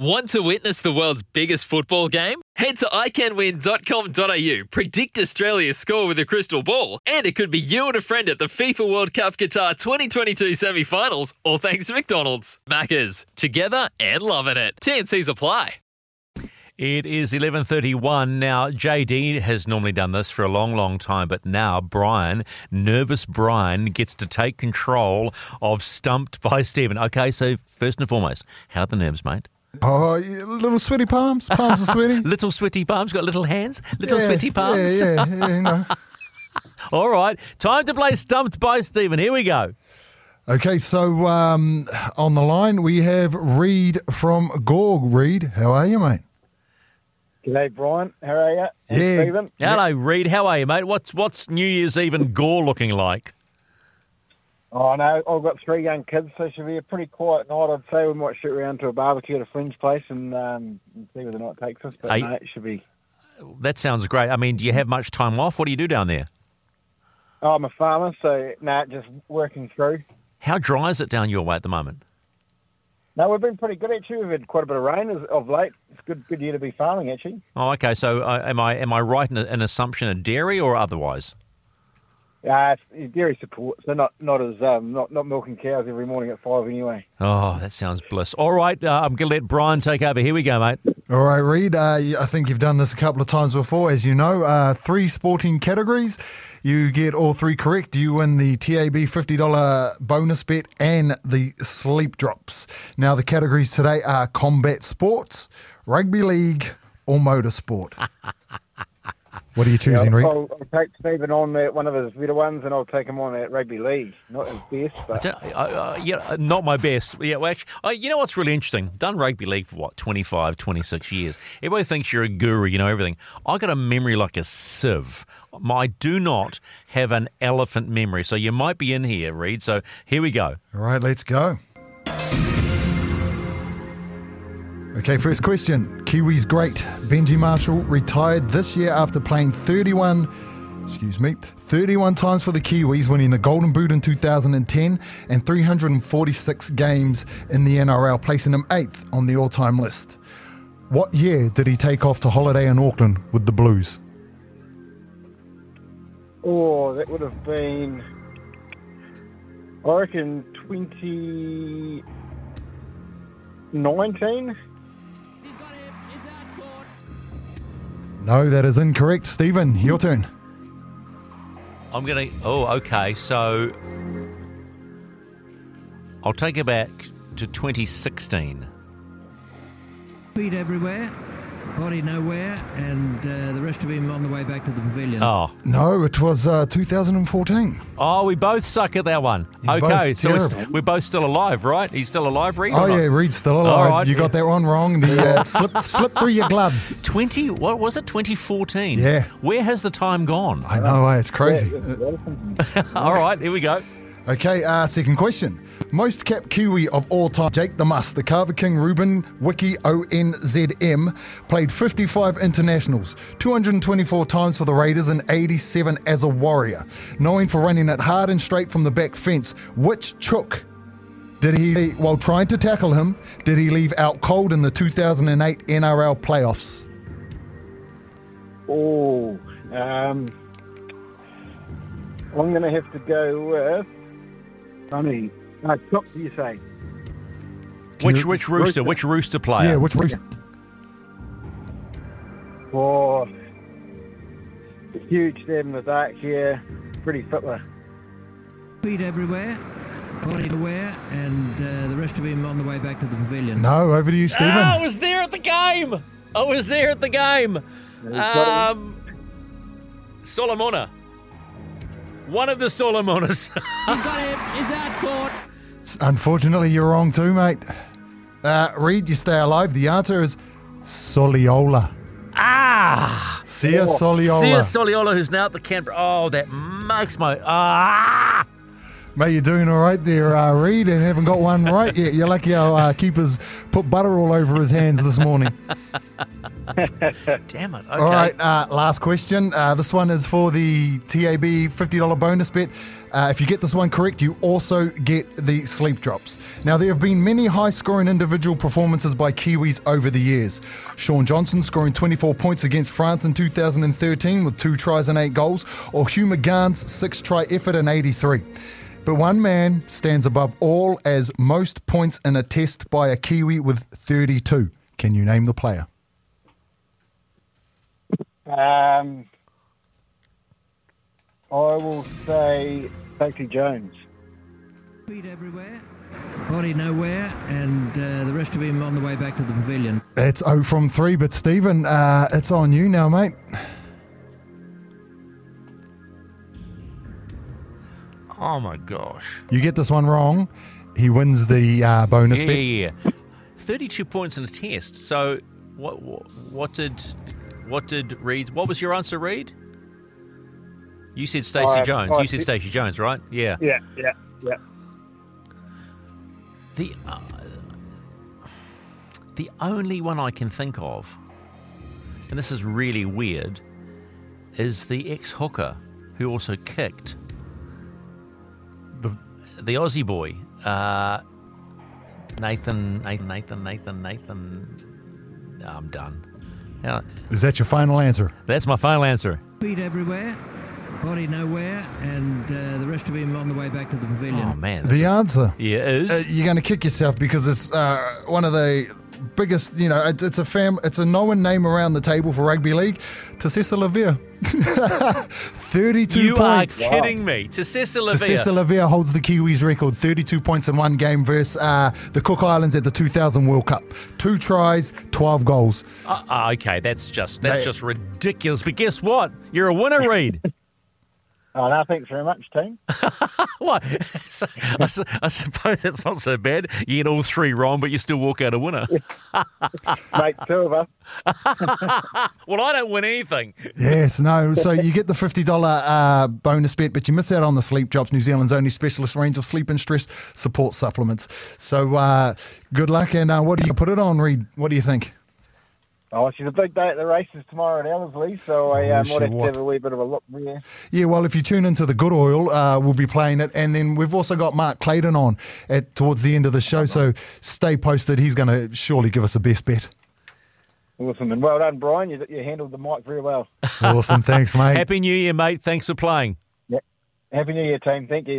Want to witness the world's biggest football game? Head to iCanWin.com.au, predict Australia's score with a crystal ball, and it could be you and a friend at the FIFA World Cup Qatar 2022 semi finals, all thanks to McDonald's. Maccas, together and loving it. TNC's apply. It is 11:31 now. JD has normally done this for a long, long time, but now Brian, nervous Brian, gets to take control of Stumped by Stephen. Okay, so first and foremost, how are the nerves, mate? Oh, yeah, little sweaty palms. Palms are sweaty. Little sweaty palms, got little hands, little Yeah, sweaty palms. Yeah, yeah, yeah, you know. All right, time to play Stumped by Stephen. Here we go. Okay, so um, on the line we have Reed from Gore. Reed, how are you, mate? G'day, Brian. How are you? Yeah. Stephen. Hello, Reed. How are you, mate? What's what's New Year's Eve in Gore looking like? Oh, no, I've got three young kids, so it should be a pretty quiet night. I'd say we might shoot around to a barbecue at a friend's place and, um, and see where the night takes us. But Hey. no, it should be. That sounds great. I mean, do you have much time off? What do you do down there? Oh, I'm a farmer, so no, just working through. How dry is it down your way at the moment? No, we've been pretty good actually. We've had quite a bit of rain of late. It's good, good year to be farming actually. Oh, okay. So, uh, am I am I right in an assumption of dairy or otherwise? Uh, it's dairy support, so not not as um, not not milking cows every morning at five anyway. Oh, that sounds bliss. All right, uh, I'm going to let Brian take over. Here we go, mate. All right, Reed. Uh, I think you've done this a couple of times before, as you know. Uh, three sporting categories. You get all three correct. You win the TAB $50 bonus bet and the sleep drops. Now, the categories today are combat sports, rugby league, or motorsport. what are you choosing, Reed? I'll, I'll take Stephen on that one of his better ones, and I'll take him on that rugby league. Not his best, but Uh, uh, yeah, uh, not my best. Yeah, well, actually, uh, you know what's really interesting? Done rugby league for what, 25, 26 years. Everybody thinks you're a guru, you know everything. I got a memory like a sieve. I do not have an elephant memory. So you might be in here, Reed. So here we go. All right, let's go. Okay, first question. Kiwis great Benji Marshall retired this year after playing 31, excuse me, 31 times for the Kiwis, winning the Golden Boot in 2010 and 346 games in the NRL, placing him eighth on the all-time list. What year did he take off to holiday in Auckland with the Blues? Oh, that would have been, I reckon, 2019. No, that is incorrect. Stephen, your turn. I'm going to. Oh, okay. So I'll take it back to 2016. Feet everywhere, body nowhere, and uh, the rest of him on the way back to the pavilion. Oh. No, it was uh, 2014. Oh, we both suck at that one. You're okay, both so we're, terrible. st- we're both still alive, right? He's still alive, Reed? Oh not? yeah, Reed's still alive. right, you got that one wrong. The uh, slip, slip through your gloves. 20, what was it, 2014? Yeah. Where has the time gone? I know, eh, it's crazy. All right, here we go. Okay, uh, second question. Most capped Kiwi of all time, Jake the Muss, the Carver King Ruben Wiki ONZM, played 55 internationals, 224 times for the Raiders and 87 as a Warrior. Knowing for running it hard and straight from the back fence, which chook did he, while trying to tackle him, did he leave out cold in the 2008 NRL playoffs? Oh, um, I'm going to have to go with. Funny. No, Cook, do you say? Which which rooster? Which rooster player? Yeah, which rooster? Oh, huge stab in the dark here. Pretty fiddler. Feet everywhere, body aware, and uh, the rest of him on the way back to the pavilion. No, over to you, Stephen. Ah, I was there at the game. I was there at the game. got Um, Solomona. One of the Solomonas. He's got him. He's out court. Unfortunately, you're wrong too, mate. Uh, Reed, you stay alive. The answer is Soliola. ah! Sia Sia Soliola. Soliola, who's now at the Canberra. Oh, that makes my. Ah! Mate, you're doing all right there, uh, Reed, and haven't got one right yet. You're lucky our uh, keepers put butter all over his hands this morning. Damn it. Okay. All right, uh, last question. Uh, this one is for the TAB $50 bonus bet. Uh, if you get this one correct, you also get the sleep drops. Now, there have been many high scoring individual performances by Kiwis over the years. Shaun Johnson scoring 24 points against France in 2013 with two tries and eight goals, or Hugh McGahan's six try effort in 83. But one man stands above all as most points in a test by a Kiwi with 32. Can you name the player? Um, I will say Stacey Jones. Feet everywhere, body nowhere, and uh, the rest of him on the way back to the pavilion. It's 0 from 3, but Stephen, uh, it's on you now, mate. Oh, my gosh. You get this one wrong, he wins the uh, bonus Yeah, bet. yeah, yeah. 32 points in a test. So, what, what, what did. What did Reed? What was your answer, Reed? You said Stacey Jones. You said Stacey Jones, right? Yeah. Yeah, yeah, yeah. The uh, the only one I can think of, and this is really weird, is the ex hooker who also kicked The- the Aussie boy, uh, Nathan, Nathan, Nathan, Nathan, Nathan. I'm done. Now, Is that your final answer? that's my final answer. Feet everywhere, body nowhere, and uh, the rest of him on the way back to the pavilion. Oh man, this The is- answer. yeah is Uh, you're going to kick yourself because it's uh, one of the biggest, you know, it's, it's a fam, it's a known name around the table for rugby league. Tasesa Lavea. 32 you points. are kidding me. To Cecil Tasesa Lavea holds the Kiwis record, 32 points in one game versus uh, the Cook Islands at the 2000 World Cup. Two tries, 12 goals. Uh, uh, okay, that's just that's They- just ridiculous. But guess what? You're a winner, Reed. Oh, no, thanks very much, team. what? So, I, su- I suppose that's not so bad. You get all three wrong, but you still walk out a winner. Mate, two of us. well, I don't win anything. Yes, no. So you get the $50 uh, bonus bet, but you miss out on the Sleep Drops, New Zealand's only specialist range of sleep and stress support supplements. So uh, good luck. And uh, what do you put it on, Reed? What do you think? Oh, she's a big day at the races tomorrow at Ellerslie, so I Oh, uh, might have what? to have a wee bit of a look there. Yeah, well, if you tune into the Good Oil, uh, we'll be playing it, and then we've also got Mark Clayton on at towards the end of the show. So stay posted. He's going to surely give us a best bet. Awesome, and well done, Brian. You, you handled the mic very well. Awesome, thanks, mate. Happy New Year, mate. Thanks for playing. Happy New Year, team. Thank you.